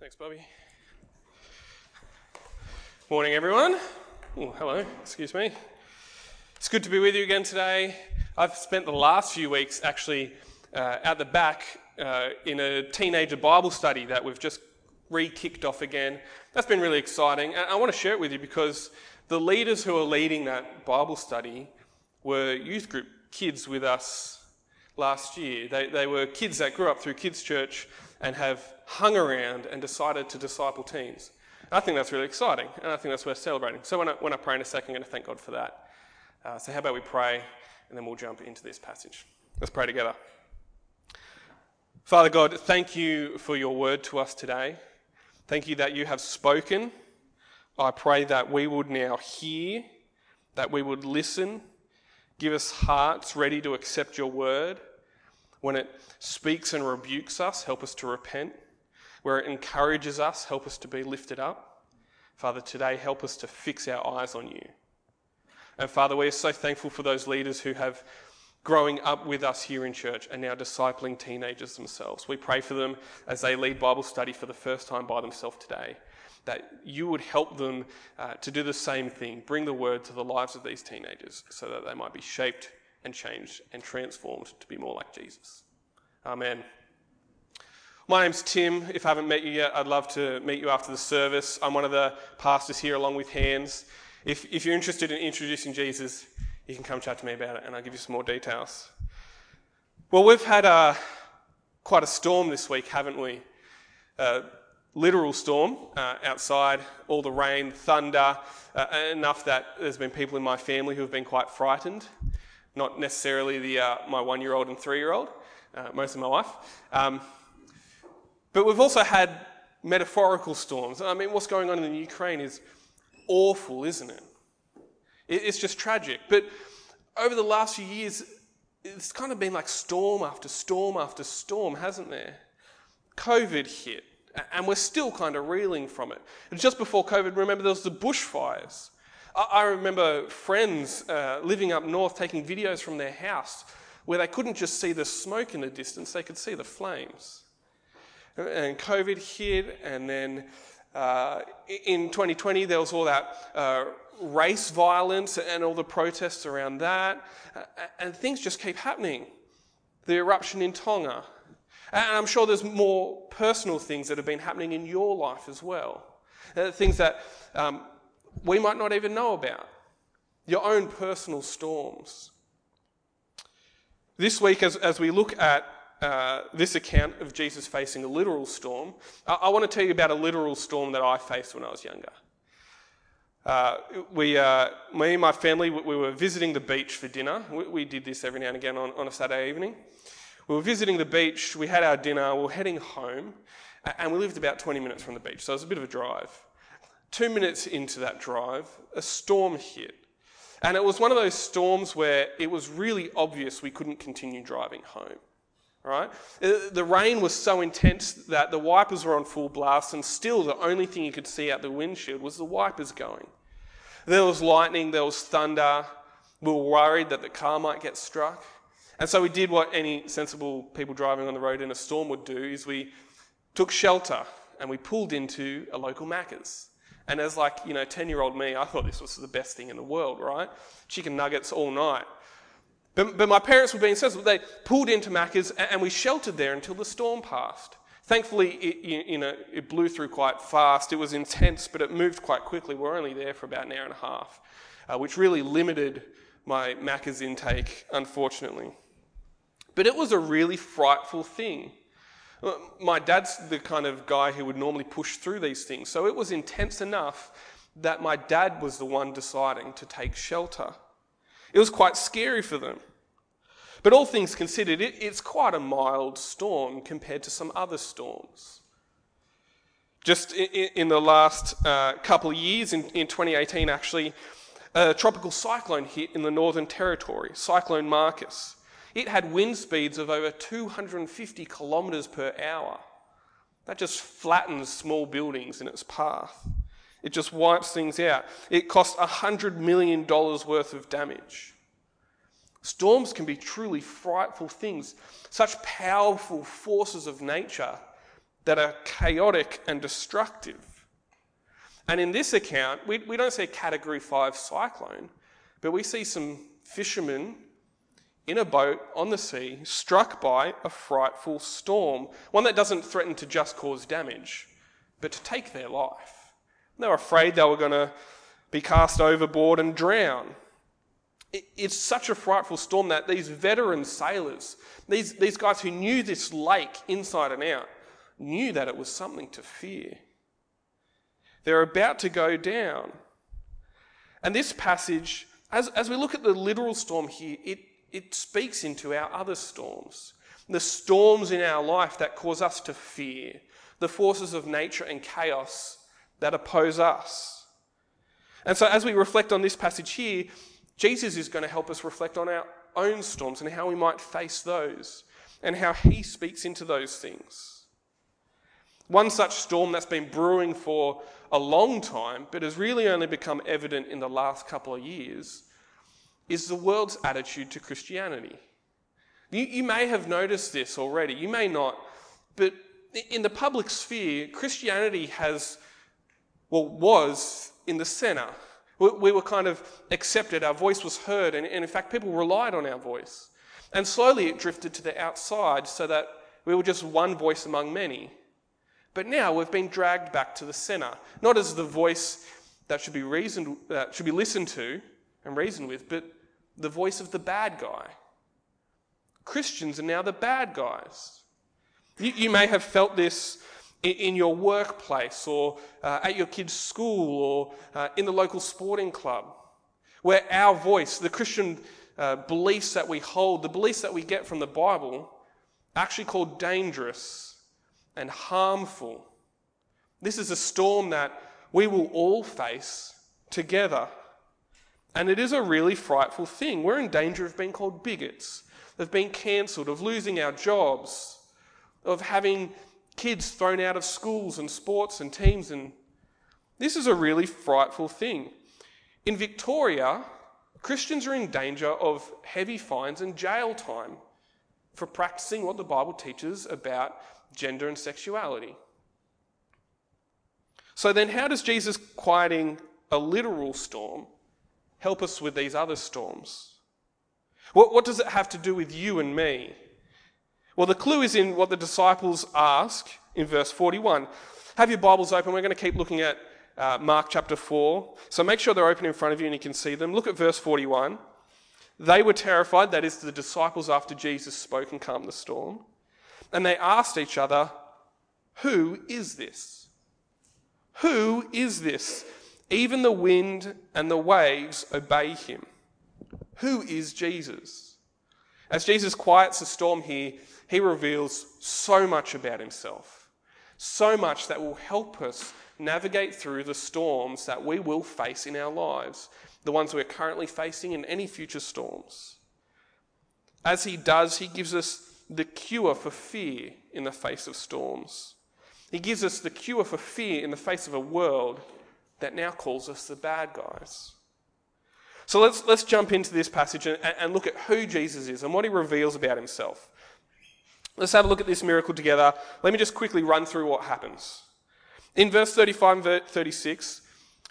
Thanks, Bobby. Morning, everyone. Oh, hello, excuse me. It's good to be with you again today. I've spent the last few weeks actually uh, at the back uh, in a teenager Bible study that we've just re kicked off again. That's been really exciting. And I want to share it with you because the leaders who are leading that Bible study were youth group kids with us last year. They, they were kids that grew up through kids' church and have hung around and decided to disciple teens. I think that's really exciting, and I think that's worth celebrating. So when I, when I pray in a second, I'm going to thank God for that. Uh, so how about we pray, and then we'll jump into this passage. Let's pray together. Father God, thank you for your word to us today. Thank you that you have spoken. I pray that we would now hear, that we would listen, give us hearts ready to accept your word. When it speaks and rebukes us, help us to repent. Where it encourages us, help us to be lifted up. Father, today, help us to fix our eyes on you. And Father, we are so thankful for those leaders who have growing up with us here in church and now discipling teenagers themselves. We pray for them as they lead Bible study for the first time by themselves today, that you would help them uh, to do the same thing, bring the word to the lives of these teenagers so that they might be shaped and changed and transformed to be more like Jesus. Amen. My name's Tim. If I haven't met you yet, I'd love to meet you after the service. I'm one of the pastors here, along with Hands. If, if you're interested in introducing Jesus, you can come chat to me about it and I'll give you some more details. Well, we've had a, quite a storm this week, haven't we? A literal storm uh, outside, all the rain, thunder, uh, enough that there's been people in my family who have been quite frightened. Not necessarily the, uh, my one year old and three year old, uh, mostly my wife. Um, but we've also had metaphorical storms. I mean, what's going on in the Ukraine is awful, isn't it? It's just tragic. But over the last few years, it's kind of been like storm after storm after storm, hasn't there? COVID hit, and we're still kind of reeling from it. And just before COVID, remember there was the bushfires. I remember friends uh, living up north taking videos from their house where they couldn't just see the smoke in the distance, they could see the flames. And COVID hit, and then uh, in 2020 there was all that uh, race violence and all the protests around that, and things just keep happening. The eruption in Tonga, and I'm sure there's more personal things that have been happening in your life as well, uh, things that um, we might not even know about, your own personal storms. This week, as, as we look at uh, this account of Jesus facing a literal storm, I, I, want to tell you about a literal storm that I faced when I was younger. Uh, we, uh, me and my family, we were visiting the beach for dinner. We, we, did this every now and again on, on a Saturday evening. We were visiting the beach, we had our dinner, we were heading home, and we lived about 20 minutes from the beach, so it was a bit of a drive. Two minutes into that drive, a storm hit. And it was one of those storms where it was really obvious we couldn't continue driving home right? Uh, the rain was so intense that the wipers were on full blast, and still the only thing you could see out the windshield was the wipers going. There was lightning, there was thunder. We were worried that the car might get struck. And so we did what any sensible people driving on the road in a storm would do is we took shelter and we pulled into a local Macca's. And as like, you know, 10 year old me, I thought this was the best thing in the world, right? Chicken nuggets all night. But, but my parents were being sensible. They pulled into Macca's and we sheltered there until the storm passed. Thankfully, it, you know, it blew through quite fast. It was intense, but it moved quite quickly. We were only there for about an hour and a half, uh, which really limited my Macca's intake, unfortunately. But it was a really frightful thing. Uh, my dad's the kind of guy who would normally push through these things, so it was intense enough that my dad was the one deciding to take shelter. It was quite scary for them. But all things considered, it, it's quite a mild storm compared to some other storms. Just in, in the last uh, couple of years, in, in 2018 actually, a tropical cyclone hit in the Northern Territory, Cyclone Marcus. It had wind speeds of over 250 kilometres per hour. That just flattens small buildings in its path. It just wipes things out. It costs $100 million worth of damage. Storms can be truly frightful things, such powerful forces of nature that are chaotic and destructive. And in this account, we, we don't see a category 5 cyclone, but we see some fishermen in a boat on the sea struck by a frightful storm, one that doesn't threaten to just cause damage, but to take their life. They were afraid they were going to be cast overboard and drown. It's such a frightful storm that these veteran sailors, these, these guys who knew this lake inside and out, knew that it was something to fear. They're about to go down. And this passage, as, as we look at the literal storm here, it, it speaks into our other storms. The storms in our life that cause us to fear, the forces of nature and chaos that oppose us. And so, as we reflect on this passage here, Jesus is going to help us reflect on our own storms and how we might face those and how he speaks into those things. One such storm that's been brewing for a long time, but has really only become evident in the last couple of years, is the world's attitude to Christianity. You, you may have noticed this already, you may not, but in the public sphere, Christianity has, well, was in the centre we were kind of accepted, our voice was heard, and, in fact, people relied on our voice. And slowly it drifted to the outside so that we were just one voice among many. But now we've been dragged back to the centre, not as the voice that should be reasoned, that should be listened to and reasoned with, but the voice of the bad guy. Christians are now the bad guys. You, you may have felt this in your workplace or uh, at your kids' school or uh, in the local sporting club, where our voice, the Christian uh, beliefs that we hold, the beliefs that we get from the Bible, are actually called dangerous and harmful. This is a storm that we will all face together. And it is a really frightful thing. We're in danger of being called bigots, of being cancelled, of losing our jobs, of having kids thrown out of schools and sports and teams. And this is a really frightful thing. In Victoria, Christians are in danger of heavy fines and jail time for practicing what the Bible teaches about gender and sexuality. So, then, how does Jesus quieting a literal storm help us with these other storms? What, what does it have to do with you and me? Well, the clue is in what the disciples ask in verse 41. Have your Bibles open. We're going to keep looking at uh, Mark chapter 4. So make sure they're open in front of you and you can see them. Look at verse 41. They were terrified, that is, the disciples after Jesus spoke and calmed the storm. And they asked each other, Who is this? Who is this? Even the wind and the waves obey him. Who is Jesus? As Jesus quiets the storm here, he reveals so much about himself, so much that will help us navigate through the storms that we will face in our lives, the ones we're currently facing and any future storms. As he does, he gives us the cure for fear in the face of storms. He gives us the cure for fear in the face of a world that now calls us the bad guys. So let's, let's jump into this passage and, and look at who Jesus is and what he reveals about himself. Let's have a look at this miracle together. Let me just quickly run through what happens. In verse 35 and 36,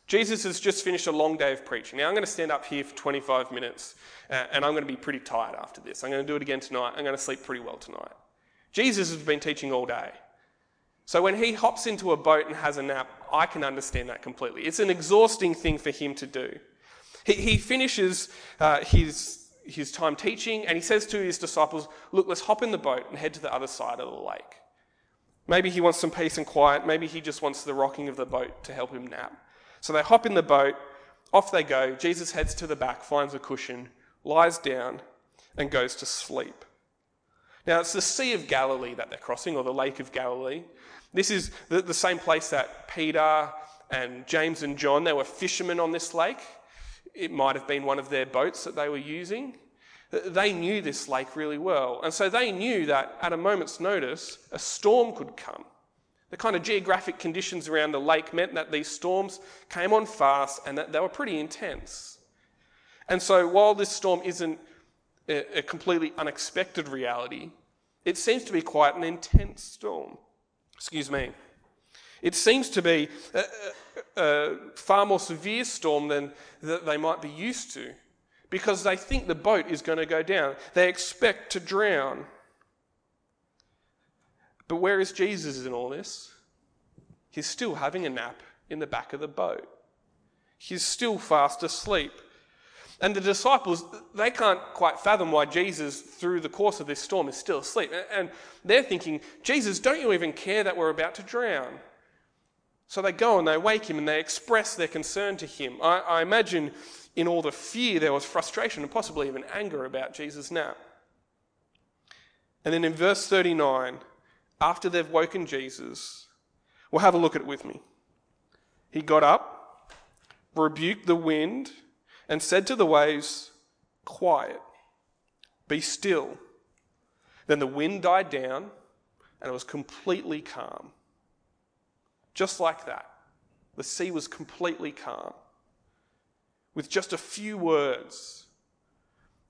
Jesus has just finished a long day of preaching. Now, I'm going to stand up here for 25 minutes, uh, and I'm going to be pretty tired after this. I'm going to do it again tonight. I'm going to sleep pretty well tonight. Jesus has been teaching all day. So when he hops into a boat and has a nap, I can understand that completely. It's an exhausting thing for him to do. He, he finishes uh, his his time teaching, and he says to his disciples, Look, let's hop in the boat and head to the other side of the lake. Maybe he wants some peace and quiet. Maybe he just wants the rocking of the boat to help him nap. So they hop in the boat, off they go. Jesus heads to the back, finds a cushion, lies down, and goes to sleep. Now, it's the Sea of Galilee that they're crossing, or the Lake of Galilee. This is the, the same place that Peter and James and John, they were fishermen on this lake. It might have been one of their boats that they were using. They knew this lake really well. And so they knew that at a moment's notice, a storm could come. The kind of geographic conditions around the lake meant that these storms came on fast and that they were pretty intense. And so while this storm isn't a completely unexpected reality, it seems to be quite an intense storm. Excuse me. It seems to be a, a, far more severe storm than that they might be used to because they think the boat is going to go down. They expect to drown. But where is Jesus in all this? He's still having a nap in the back of the boat. He's still fast asleep. And the disciples, they can't quite fathom why Jesus, through the course of this storm, is still asleep. And they're thinking, Jesus, don't you even care that we're about to drown? So they go and they wake him and they express their concern to him. I, I imagine in all the fear there was frustration and possibly even anger about Jesus' nap. And then in verse 39, after they've woken Jesus, well, have a look at it with me. He got up, rebuked the wind, and said to the waves, Quiet, be still. Then the wind died down, and it was completely calm. Just like that, the sea was completely calm. With just a few words,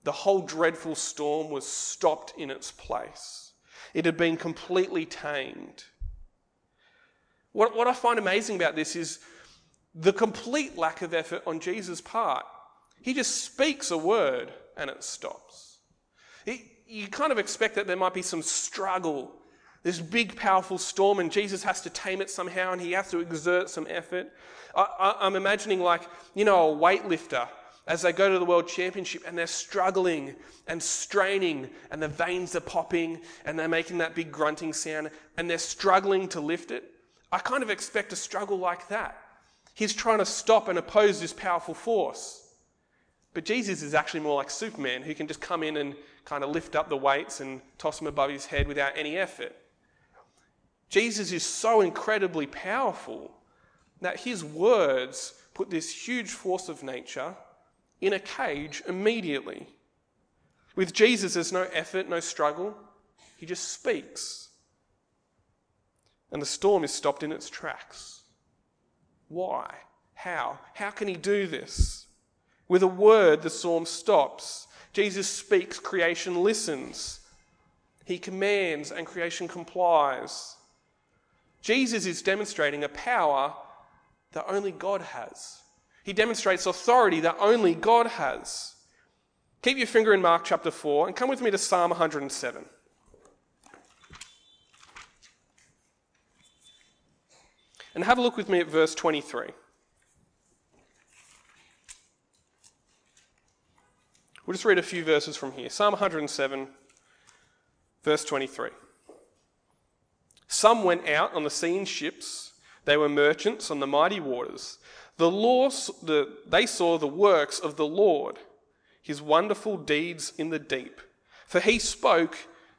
the whole dreadful storm was stopped in its place. It had been completely tamed. What, what I find amazing about this is the complete lack of effort on Jesus' part. He just speaks a word and it stops. You kind of expect that there might be some struggle this big, powerful storm, and Jesus has to tame it somehow, and he has to exert some effort. I'm imagining, like, you know, a weightlifter as they go to the world championship and they're struggling and straining, and the veins are popping, and they're making that big grunting sound, and they're struggling to lift it. I kind of expect a struggle like that. He's trying to stop and oppose this powerful force. But Jesus is actually more like Superman, who can just come in and kind of lift up the weights and toss them above his head without any effort. Jesus is so incredibly powerful that his words put this huge force of nature in a cage immediately. With Jesus, there's no effort, no struggle. He just speaks. And the storm is stopped in its tracks. Why? How? How can he do this? With a word, the storm stops. Jesus speaks, creation listens. He commands, and creation complies. Jesus is demonstrating a power that only God has. He demonstrates authority that only God has. Keep your finger in Mark chapter 4 and come with me to Psalm 107. And have a look with me at verse 23. We'll just read a few verses from here. Psalm 107, verse 23. Some went out on the sea in ships. They were merchants on the mighty waters. The law, the, they saw the works of the Lord, his wonderful deeds in the deep. For he spoke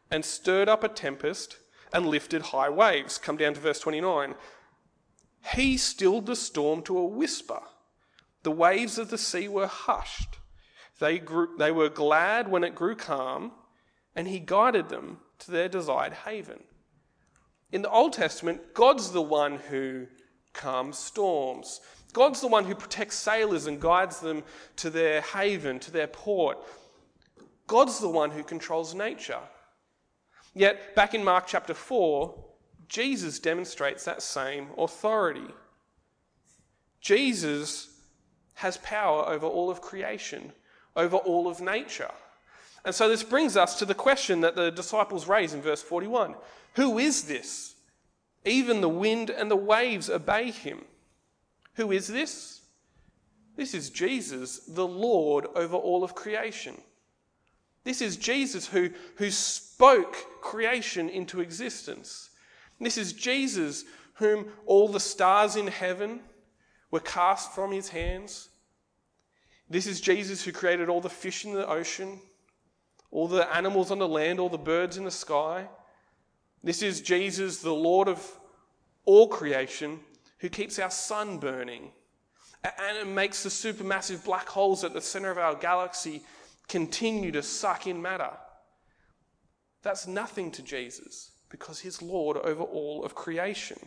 and stirred up a tempest and lifted high waves. Come down to verse 29. He stilled the storm to a whisper. The waves of the sea were hushed. They, grew, they were glad when it grew calm, and he guided them to their desired haven. In the Old Testament, God's the one who calms storms. God's the one who protects sailors and guides them to their haven, to their port. God's the one who controls nature. Yet, back in Mark chapter 4, Jesus demonstrates that same authority. Jesus has power over all of creation, over all of nature. And so this brings us to the question that the disciples raise in verse 41 Who is this? Even the wind and the waves obey him. Who is this? This is Jesus, the Lord over all of creation. This is Jesus who, who spoke creation into existence. This is Jesus whom all the stars in heaven were cast from his hands. This is Jesus who created all the fish in the ocean all the animals on the land, all the birds in the sky. This is Jesus, the Lord of all creation, who keeps our sun burning and it makes the supermassive black holes at the center of our galaxy continue to suck in matter. That's nothing to Jesus because he's Lord over all of creation.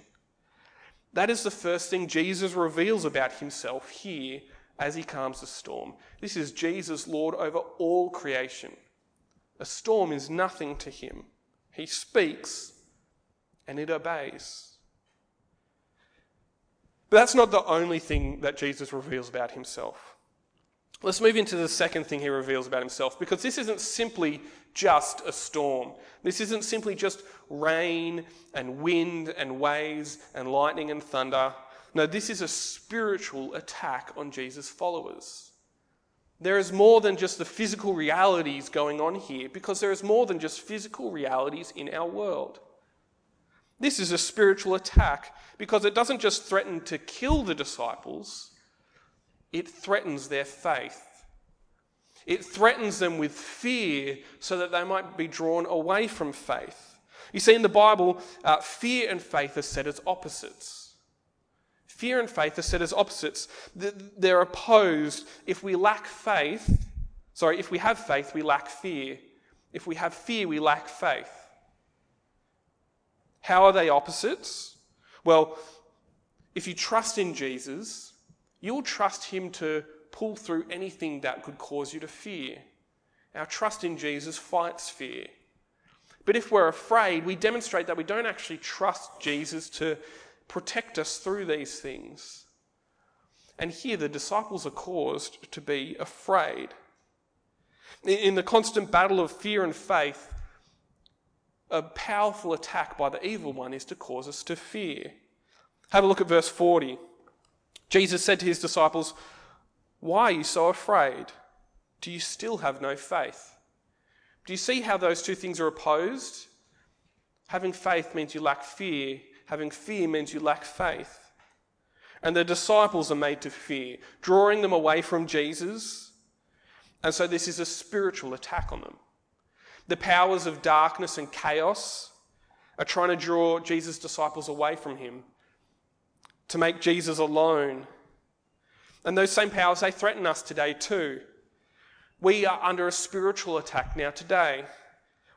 That is the first thing Jesus reveals about himself here as he calms the storm. This is Jesus, Lord over all creation. A storm is nothing to him. He speaks and it obeys. But that's not the only thing that Jesus reveals about himself. Let's move into the second thing he reveals about himself because this isn't simply just a storm. This isn't simply just rain and wind and waves and lightning and thunder. No, this is a spiritual attack on Jesus' followers. There is more than just the physical realities going on here because there is more than just physical realities in our world. This is a spiritual attack because it doesn't just threaten to kill the disciples, it threatens their faith. It threatens them with fear so that they might be drawn away from faith. You see, in the Bible, uh, fear and faith are set as opposites. Fear and faith are set as opposites. They're opposed. If we lack faith, sorry, if we have faith, we lack fear. If we have fear, we lack faith. How are they opposites? Well, if you trust in Jesus, you'll trust him to pull through anything that could cause you to fear. Our trust in Jesus fights fear. But if we're afraid, we demonstrate that we don't actually trust Jesus to protect us through these things. And here the disciples are caused to be afraid. In the constant battle of fear and faith, a powerful attack by the evil one is to cause us to fear. Have a look at verse 40. Jesus said to his disciples, Why are you so afraid? Do you still have no faith? Do you see how those two things are opposed? Having faith means you lack fear, having fear means you lack faith. And the disciples are made to fear, drawing them away from Jesus. And so this is a spiritual attack on them. The powers of darkness and chaos are trying to draw Jesus' disciples away from him, to make Jesus alone. And those same powers, they threaten us today too. We are under a spiritual attack now today.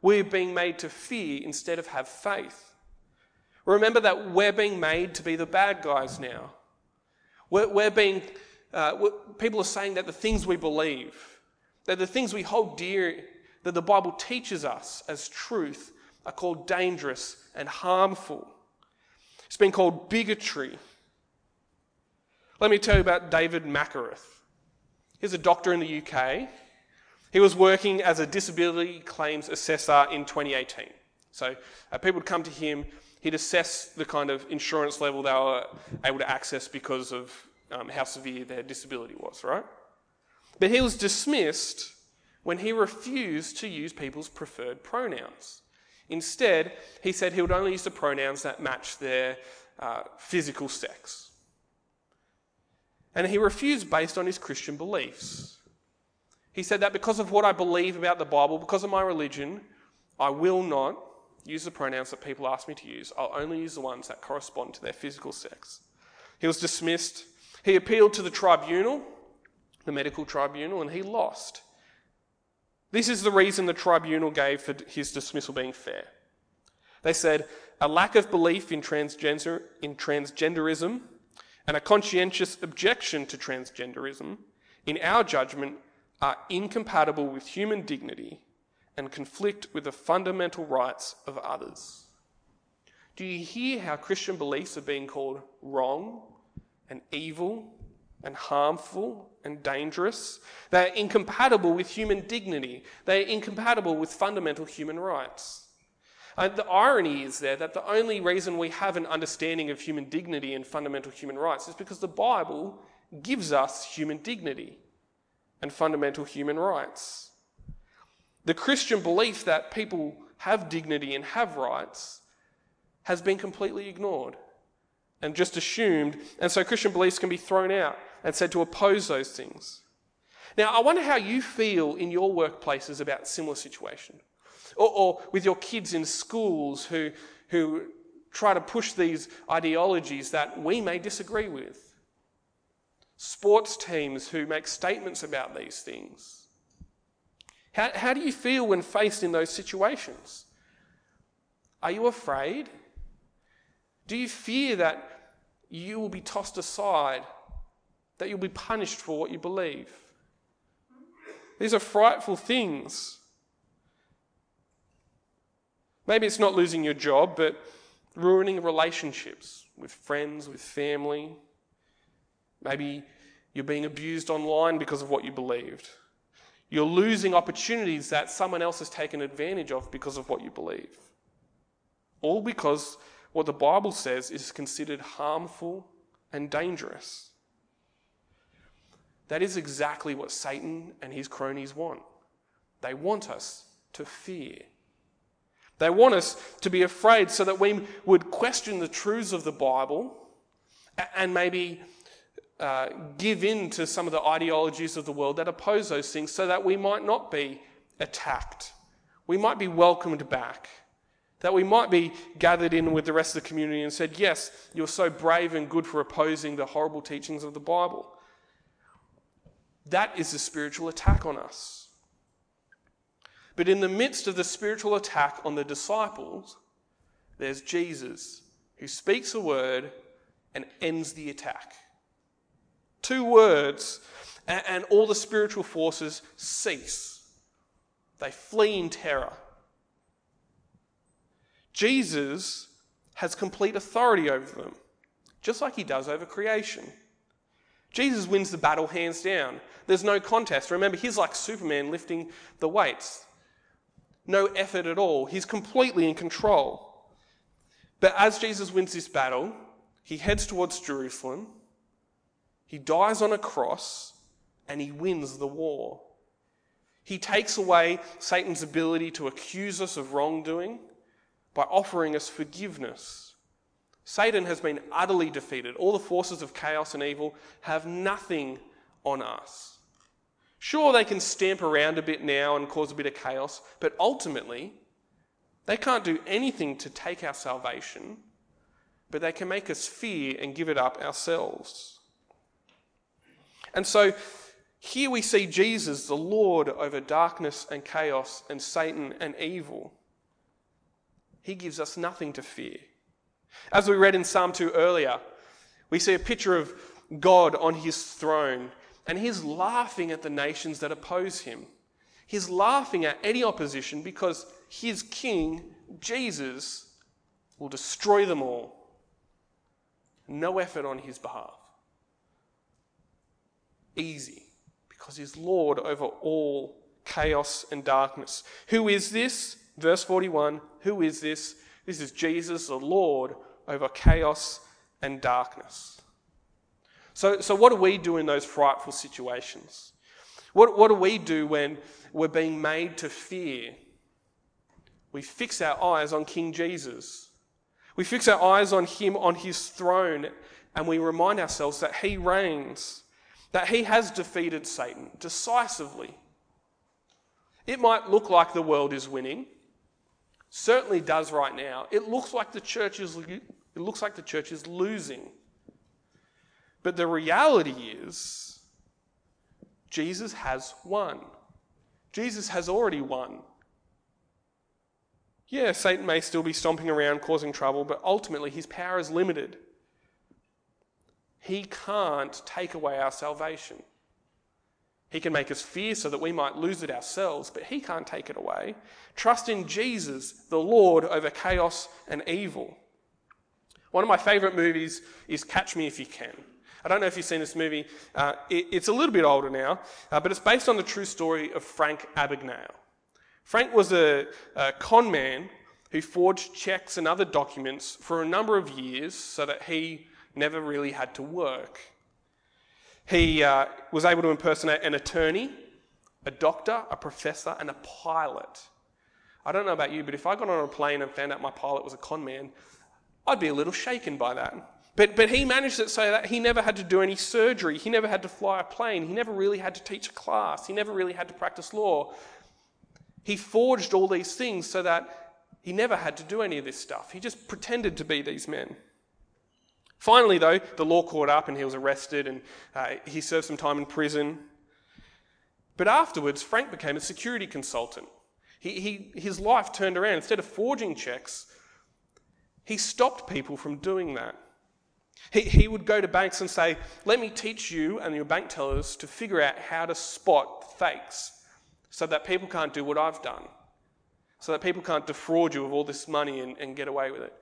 We're being made to fear instead of have faith. Remember that we're being made to be the bad guys now. We're, we're being, uh, people are saying that the things we believe, that the things we hold dear, that the Bible teaches us as truth, are called dangerous and harmful. It's been called bigotry. Let me tell you about David Mackereth. He's a doctor in the UK. He was working as a disability claims assessor in 2018. So uh, people would come to him, he'd assess the kind of insurance level they were able to access because of um, how severe their disability was, right? But he was dismissed when he refused to use people's preferred pronouns. Instead, he said he would only use the pronouns that match their uh, physical sex. And he refused based on his Christian beliefs. He said that because of what I believe about the Bible, because of my religion, I will not use the pronouns that people ask me to use. I'll only use the ones that correspond to their physical sex. He was dismissed. He appealed to the tribunal, the medical tribunal, and he lost. This is the reason the tribunal gave for his dismissal being fair. They said a lack of belief in, transgender, in transgenderism and a conscientious objection to transgenderism, in our judgment, are incompatible with human dignity and conflict with the fundamental rights of others. Do you hear how Christian beliefs are being called wrong and evil and harmful and dangerous? They are incompatible with human dignity, they are incompatible with fundamental human rights. And the irony is there that the only reason we have an understanding of human dignity and fundamental human rights is because the Bible gives us human dignity and fundamental human rights. The Christian belief that people have dignity and have rights has been completely ignored and just assumed, and so Christian beliefs can be thrown out and said to oppose those things. Now, I wonder how you feel in your workplaces about similar situation, or, or with your kids in schools who, who try to push these ideologies that we may disagree with sports teams who make statements about these things. How, how do you feel when faced in those situations? Are you afraid? Do you fear that you will be tossed aside, that you'll be punished for what you believe? These are frightful things. Maybe it's not losing your job, but ruining relationships with friends, with family. Maybe you're being abused online because of what you believed. You're losing opportunities that someone else has taken advantage of because of what you believe. All because what the Bible says is considered harmful and dangerous. That is exactly what Satan and his cronies want. They want us to fear. They want us to be afraid so that we would question the truths of the Bible and maybe uh, give in to some of the ideologies of the world that oppose those things so that we might not be attacked. We might be welcomed back. That we might be gathered in with the rest of the community and said, Yes, you're so brave and good for opposing the horrible teachings of the Bible. That is a spiritual attack on us. But in the midst of the spiritual attack on the disciples, there's Jesus who speaks a word and ends the attack. Two words, and all the spiritual forces cease. They flee in terror. Jesus has complete authority over them, just like he does over creation. Jesus wins the battle hands down. There's no contest. Remember, he's like Superman lifting the weights. No effort at all. He's completely in control. But as Jesus wins this battle, he heads towards Jerusalem. He dies on a cross and he wins the war. He takes away Satan's ability to accuse us of wrongdoing by offering us forgiveness. Satan has been utterly defeated. All the forces of chaos and evil have nothing on us. Sure, they can stamp around a bit now and cause a bit of chaos, but ultimately, they can't do anything to take our salvation, but they can make us fear and give it up ourselves. And so, here we see Jesus, the Lord over darkness and chaos and Satan and evil. He gives us nothing to fear. As we read in Psalm 2 earlier, we see a picture of God on his throne and he's laughing at the nations that oppose him. He's laughing at any opposition because his king, Jesus, will destroy them all. No effort on his behalf. Easy, because he's Lord over all chaos and darkness. Who is this? Verse 41 Who is this? This is Jesus, the Lord over chaos and darkness. So, so what do we do in those frightful situations? What, what do we do when we're being made to fear? We fix our eyes on King Jesus. We fix our eyes on him on his throne and we remind ourselves that he reigns, that he has defeated Satan decisively. It might look like the world is winning. Certainly does right now. It looks like the church is it looks like the church is losing. But the reality is, Jesus has won. Jesus has already won. Yeah, Satan may still be stomping around causing trouble, but ultimately his power is limited. He can't take away our salvation. He can make us fear so that we might lose it ourselves, but he can't take it away. Trust in Jesus, the Lord, over chaos and evil. One of my favorite movies is Catch Me If You Can. I don't know if you've seen this movie. Uh, it, it's a little bit older now, uh, but it's based on the true story of Frank Abagnale. Frank was a, a con man who forged checks and other documents for a number of years so that he never really had to work. He uh, was able to impersonate an attorney, a doctor, a professor, and a pilot. I don't know about you, but if I got on a plane and found out my pilot was a con man, I'd be a little shaken by that. But, but he managed it so that he never had to do any surgery. He never had to fly a plane. He never really had to teach a class. He never really had to practice law. He forged all these things so that he never had to do any of this stuff. He just pretended to be these men. Finally, though, the law caught up and he was arrested and uh, he served some time in prison. But afterwards, Frank became a security consultant. He, he, his life turned around. Instead of forging checks, he stopped people from doing that. He, he would go to banks and say, Let me teach you and your bank tellers to figure out how to spot fakes so that people can't do what I've done, so that people can't defraud you of all this money and, and get away with it.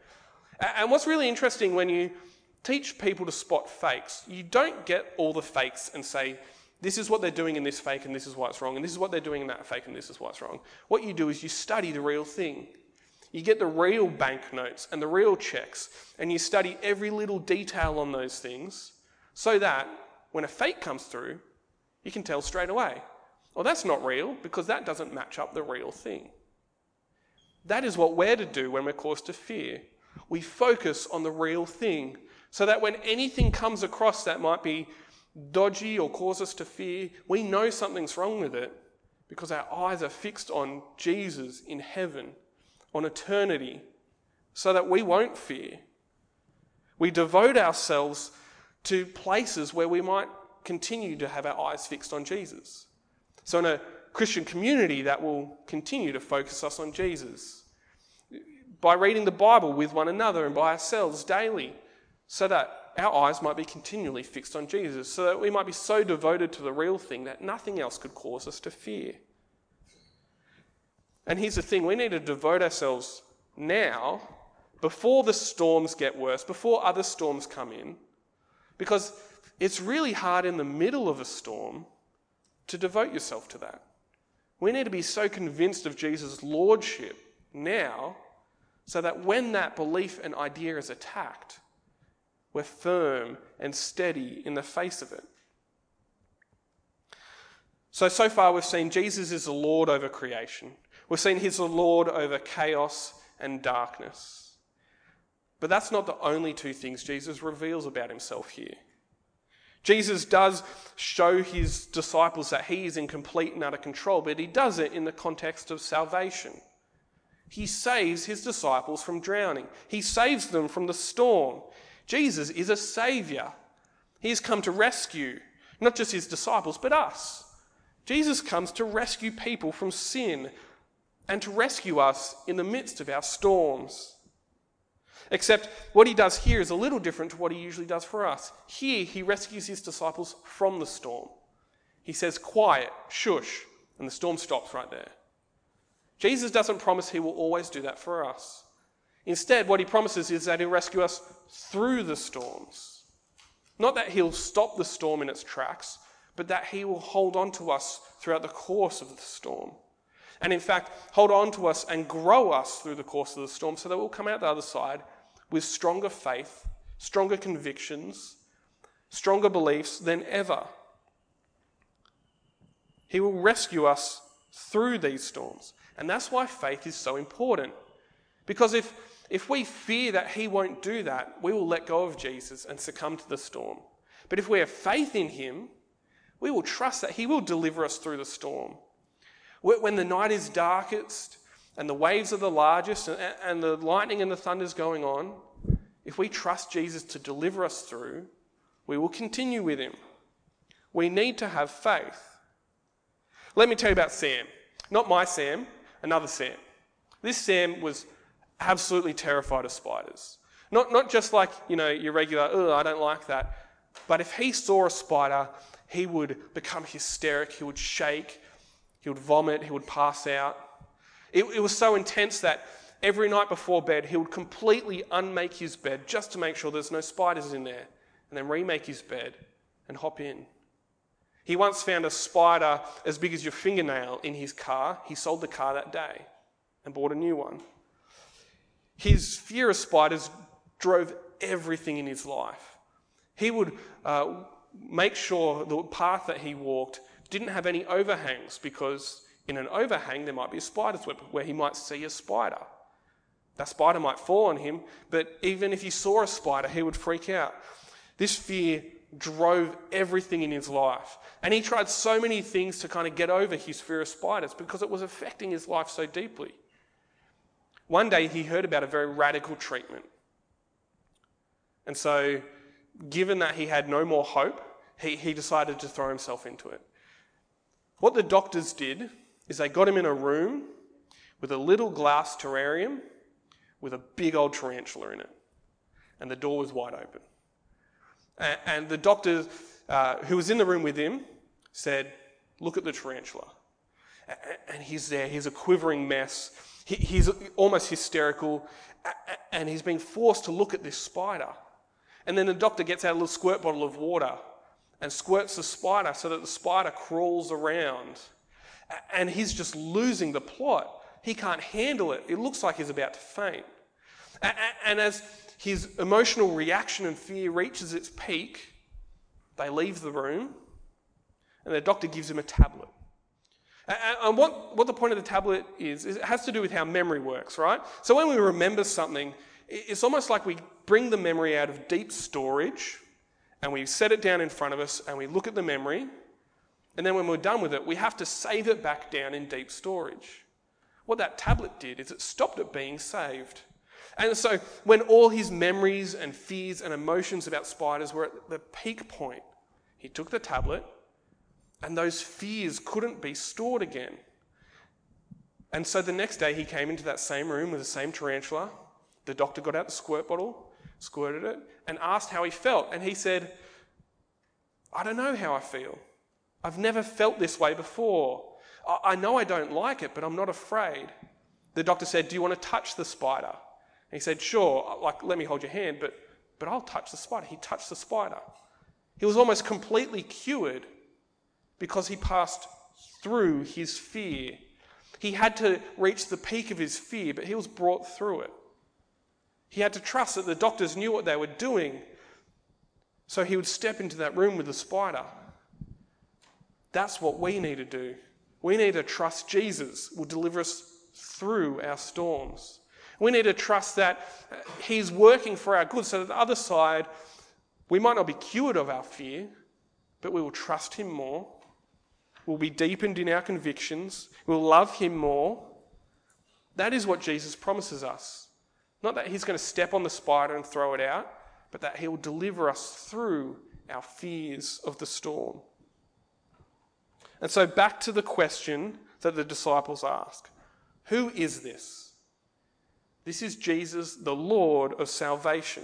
And what's really interesting when you teach people to spot fakes, you don't get all the fakes and say, this is what they're doing in this fake and this is why it's wrong, and this is what they're doing in that fake and this is why it's wrong. What you do is you study the real thing. You get the real banknotes and the real checks, and you study every little detail on those things so that when a fake comes through, you can tell straight away. Well, that's not real because that doesn't match up the real thing. That is what we're to do when we're caused to fear. We focus on the real thing so that when anything comes across that might be dodgy or cause us to fear, we know something's wrong with it because our eyes are fixed on Jesus in heaven on eternity so that we won't fear. We devote ourselves to places where we might continue to have our eyes fixed on Jesus. So, in a Christian community, that will continue to focus us on Jesus. By reading the Bible with one another and by ourselves daily, so that our eyes might be continually fixed on Jesus, so that we might be so devoted to the real thing that nothing else could cause us to fear. And here's the thing we need to devote ourselves now, before the storms get worse, before other storms come in, because it's really hard in the middle of a storm to devote yourself to that. We need to be so convinced of Jesus' lordship now so that when that belief and idea is attacked, we're firm and steady in the face of it. So, so far we've seen Jesus is the Lord over creation. We've seen he's the Lord over chaos and darkness. But that's not the only two things Jesus reveals about himself here. Jesus does show his disciples that he is in complete and utter control, but he does it in the context of salvation. He saves his disciples from drowning, he saves them from the storm. Jesus is a savior. He has come to rescue not just his disciples, but us. Jesus comes to rescue people from sin, and to rescue us in the midst of our storms. Except what he does here is a little different to what he usually does for us. Here, he rescues his disciples from the storm. He says, Quiet, shush, and the storm stops right there. Jesus doesn't promise he will always do that for us. Instead, what he promises is that he'll rescue us through the storms. Not that he'll stop the storm in its tracks, but that he will hold on to us throughout the course of the storm and in fact hold on to us and grow us through the course of the storm so that we'll come out the other side with stronger faith, stronger convictions, stronger beliefs than ever. He will rescue us through these storms. And that's why faith is so important. Because if, if we fear that He won't do that, we will let go of Jesus and succumb to the storm. But if we have faith in Him, we will trust that He will deliver us through the storm. When the night is darkest and the waves are the largest and the lightning and the thunder is going on, if we trust Jesus to deliver us through, we will continue with him. We need to have faith. Let me tell you about Sam. Not my Sam, another Sam. This Sam was absolutely terrified of spiders. Not, not just like, you know, your regular, oh, I don't like that. But if he saw a spider, he would become hysteric, he would shake, he would vomit, he would pass out. It, it was so intense that every night before bed, he would completely unmake his bed just to make sure there's no spiders in there, and then remake his bed and hop in. He once found a spider as big as your fingernail in his car. He sold the car that day and bought a new one. His fear of spiders drove everything in his life. He would uh, make sure the path that he walked didn't have any overhangs because in an overhang there might be a spider's web where he might see a spider. That spider might fall on him, but even if he saw a spider, he would freak out. This fear drove everything in his life. And he tried so many things to kind of get over his fear of spiders because it was affecting his life so deeply. One day he heard about a very radical treatment. And so, given that he had no more hope, he, he decided to throw himself into it. What the doctors did is they got him in a room with a little glass terrarium with a big old tarantula in it. And the door was wide open. And the doctor uh, who was in the room with him said, Look at the tarantula. And he's there, he's a quivering mess. He's almost hysterical. and he's being forced to look at this spider. And then the doctor gets out a little squirt bottle of water and squirts the spider so that the spider crawls around. And he's just losing the plot. He can't handle it. It looks like he's about to faint. And as his emotional reaction and fear reaches its peak, they leave the room and the doctor gives him a tablet. And what, what the point of the tablet is, is it has to do with how memory works, right? So when we remember something, it's almost like we bring the memory out of deep storage and we set it down in front of us and we look at the memory. And then when we're done with it, we have to save it back down in deep storage. What that tablet did is it stopped it being saved. And so when all his memories and fears and emotions about spiders were at the peak point, he took the tablet and those fears couldn't be stored again. And so the next day he came into that same room with the same tarantula. The doctor got out the squirt bottle, squirted it, and asked how he felt. And he said, I don't know how I feel. I've never felt this way before. I know I don't like it, but I'm not afraid. The doctor said, Do you want to touch the spider? And he said, Sure, like, let me hold your hand, but, but I'll touch the spider. He touched the spider. He was almost completely cured because he passed through his fear. He had to reach the peak of his fear, but he was brought through it. He had to trust that the doctors knew what they were doing, so he would step into that room with the spider. That's what we need to do. We need to trust Jesus will deliver us through our storms. We need to trust that uh, He's working for our good so that the other side, we might not be cured of our fear, but we will trust Him more. We'll be deepened in our convictions. We'll love Him more. That is what Jesus promises us. Not that He's going to step on the spider and throw it out, but that He will deliver us through our fears of the storm. And so, back to the question that the disciples ask Who is this? This is Jesus, the Lord of salvation.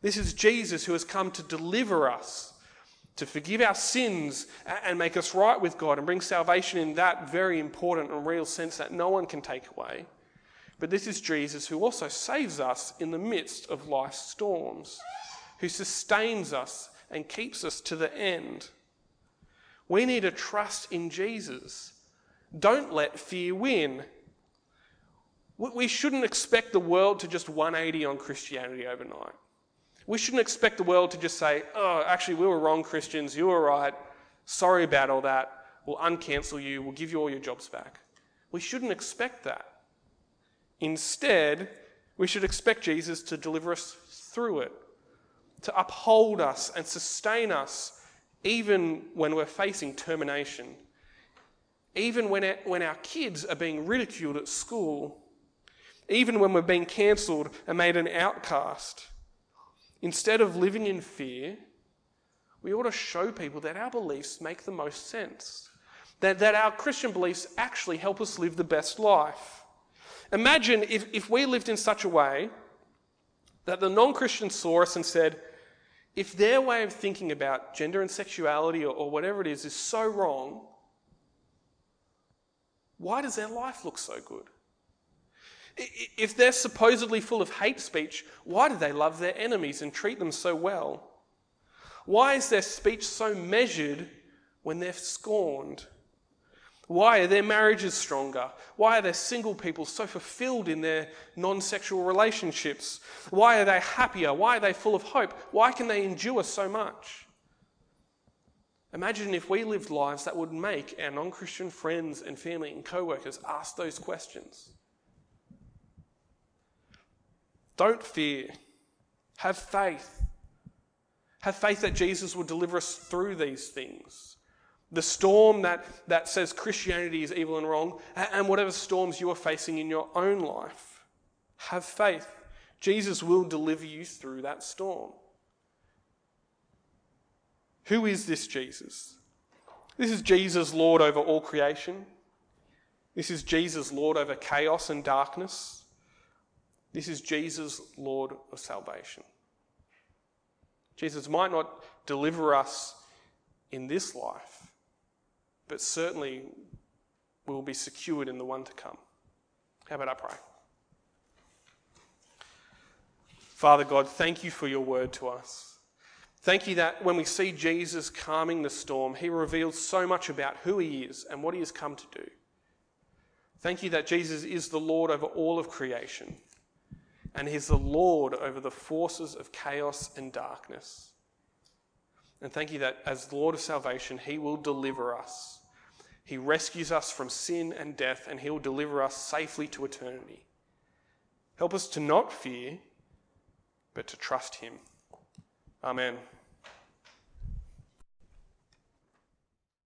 This is Jesus who has come to deliver us, to forgive our sins and make us right with God and bring salvation in that very important and real sense that no one can take away. But this is Jesus who also saves us in the midst of life's storms, who sustains us and keeps us to the end. We need to trust in Jesus. Don't let fear win. We shouldn't expect the world to just 180 on Christianity overnight. We shouldn't expect the world to just say, oh, actually, we were wrong, Christians, you were right, sorry about all that, we'll uncancel you, we'll give you all your jobs back. We shouldn't expect that. Instead, we should expect Jesus to deliver us through it, to uphold us and sustain us even when we're facing termination, even when, it, when our kids are being ridiculed at school, even when we're being cancelled and made an outcast. Instead of living in fear, we ought to show people that our beliefs make the most sense, that, that our Christian beliefs actually help us live the best life. Imagine if, if we lived in such a way that the non Christians saw us and said, if their way of thinking about gender and sexuality or, or whatever it is is so wrong, why does their life look so good? If they're supposedly full of hate speech, why do they love their enemies and treat them so well? Why is their speech so measured when they're scorned? Why are their marriages stronger? Why are their single people so fulfilled in their non sexual relationships? Why are they happier? Why are they full of hope? Why can they endure so much? Imagine if we lived lives that would make our non Christian friends and family and co workers ask those questions. Don't fear. Have faith. Have faith that Jesus will deliver us through these things. The storm that, that says Christianity is evil and wrong, and whatever storms you are facing in your own life, have faith. Jesus will deliver you through that storm. Who is this Jesus? This is Jesus, Lord over all creation. This is Jesus, Lord over chaos and darkness. This is Jesus, Lord of salvation. Jesus might not deliver us in this life, but certainly we will be secured in the one to come. How about I pray? Father God, thank you for your word to us. Thank you that when we see Jesus calming the storm, he reveals so much about who he is and what he has come to do. Thank you that Jesus is the Lord over all of creation and he's the Lord over the forces of chaos and darkness. And thank you that as Lord of salvation, he will deliver us. He rescues us from sin and death, and he will deliver us safely to eternity. Help us to not fear, but to trust him. Amen.